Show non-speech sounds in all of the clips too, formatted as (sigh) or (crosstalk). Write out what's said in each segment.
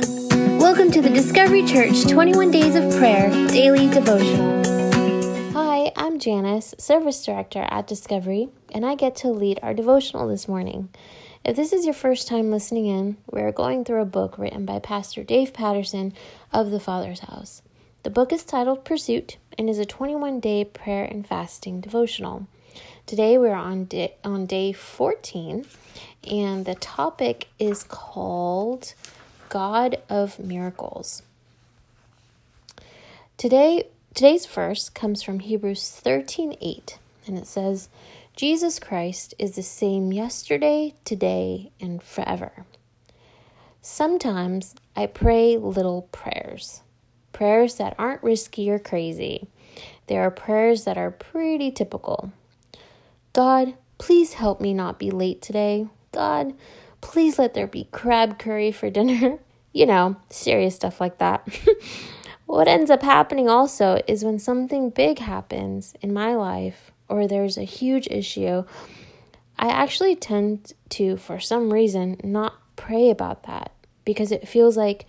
Welcome to the Discovery Church 21 Days of Prayer Daily Devotional. Hi, I'm Janice, Service Director at Discovery, and I get to lead our devotional this morning. If this is your first time listening in, we're going through a book written by Pastor Dave Patterson of the Father's House. The book is titled Pursuit and is a 21 day prayer and fasting devotional. Today we're on day, on day 14, and the topic is called God of Miracles. Today, today's verse comes from Hebrews 13:8, and it says, Jesus Christ is the same yesterday, today, and forever. Sometimes I pray little prayers, prayers that aren't risky or crazy. There are prayers that are pretty typical. God, please help me not be late today. God, Please let there be crab curry for dinner. (laughs) you know, serious stuff like that. (laughs) what ends up happening also is when something big happens in my life or there's a huge issue, I actually tend to, for some reason, not pray about that because it feels like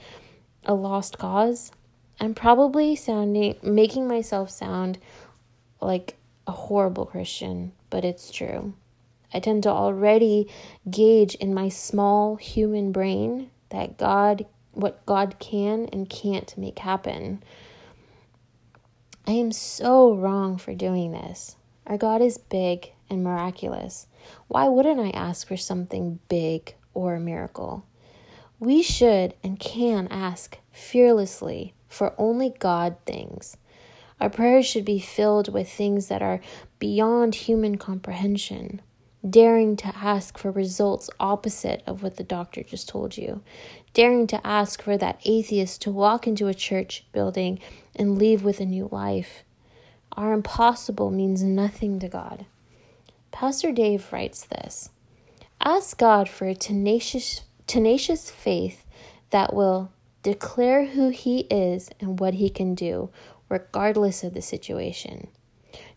a lost cause. I'm probably sounding, making myself sound like a horrible Christian, but it's true. I tend to already gauge in my small human brain that God, what God can and can't make happen. I am so wrong for doing this. Our God is big and miraculous. Why wouldn't I ask for something big or a miracle? We should and can ask fearlessly for only God things. Our prayers should be filled with things that are beyond human comprehension daring to ask for results opposite of what the doctor just told you, daring to ask for that atheist to walk into a church building and leave with a new life. Our impossible means nothing to God. Pastor Dave writes this Ask God for a tenacious, tenacious faith that will declare who He is and what He can do, regardless of the situation.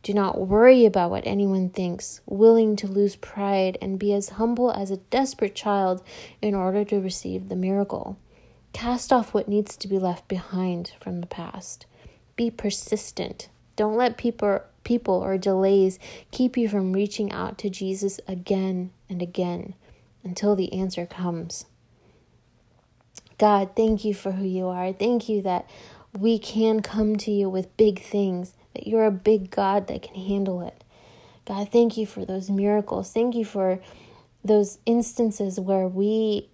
Do not worry about what anyone thinks, willing to lose pride and be as humble as a desperate child in order to receive the miracle. Cast off what needs to be left behind from the past. Be persistent. Don't let people, people or delays keep you from reaching out to Jesus again and again until the answer comes. God, thank you for who you are. Thank you that we can come to you with big things that you're a big God that can handle it. God, thank you for those miracles. Thank you for those instances where we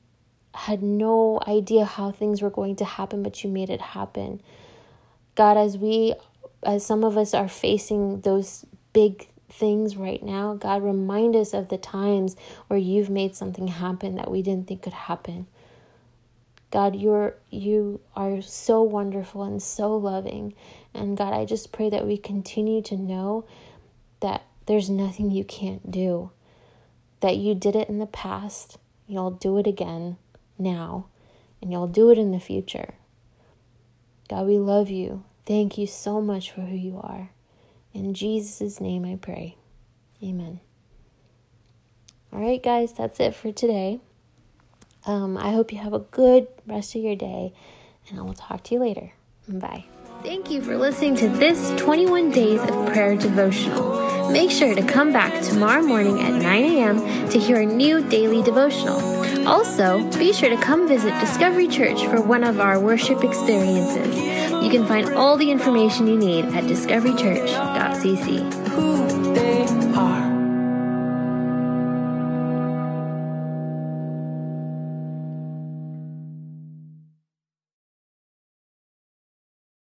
had no idea how things were going to happen, but you made it happen. God, as we, as some of us are facing those big things right now, God, remind us of the times where you've made something happen that we didn't think could happen. God, you're you are so wonderful and so loving. And God, I just pray that we continue to know that there's nothing you can't do. That you did it in the past, you'll do it again now, and you'll do it in the future. God, we love you. Thank you so much for who you are. In Jesus' name I pray. Amen. All right, guys, that's it for today. Um, I hope you have a good rest of your day, and I will talk to you later. Bye. Thank you for listening to this 21 Days of Prayer devotional. Make sure to come back tomorrow morning at 9 a.m. to hear a new daily devotional. Also, be sure to come visit Discovery Church for one of our worship experiences. You can find all the information you need at discoverychurch.cc. Who they are.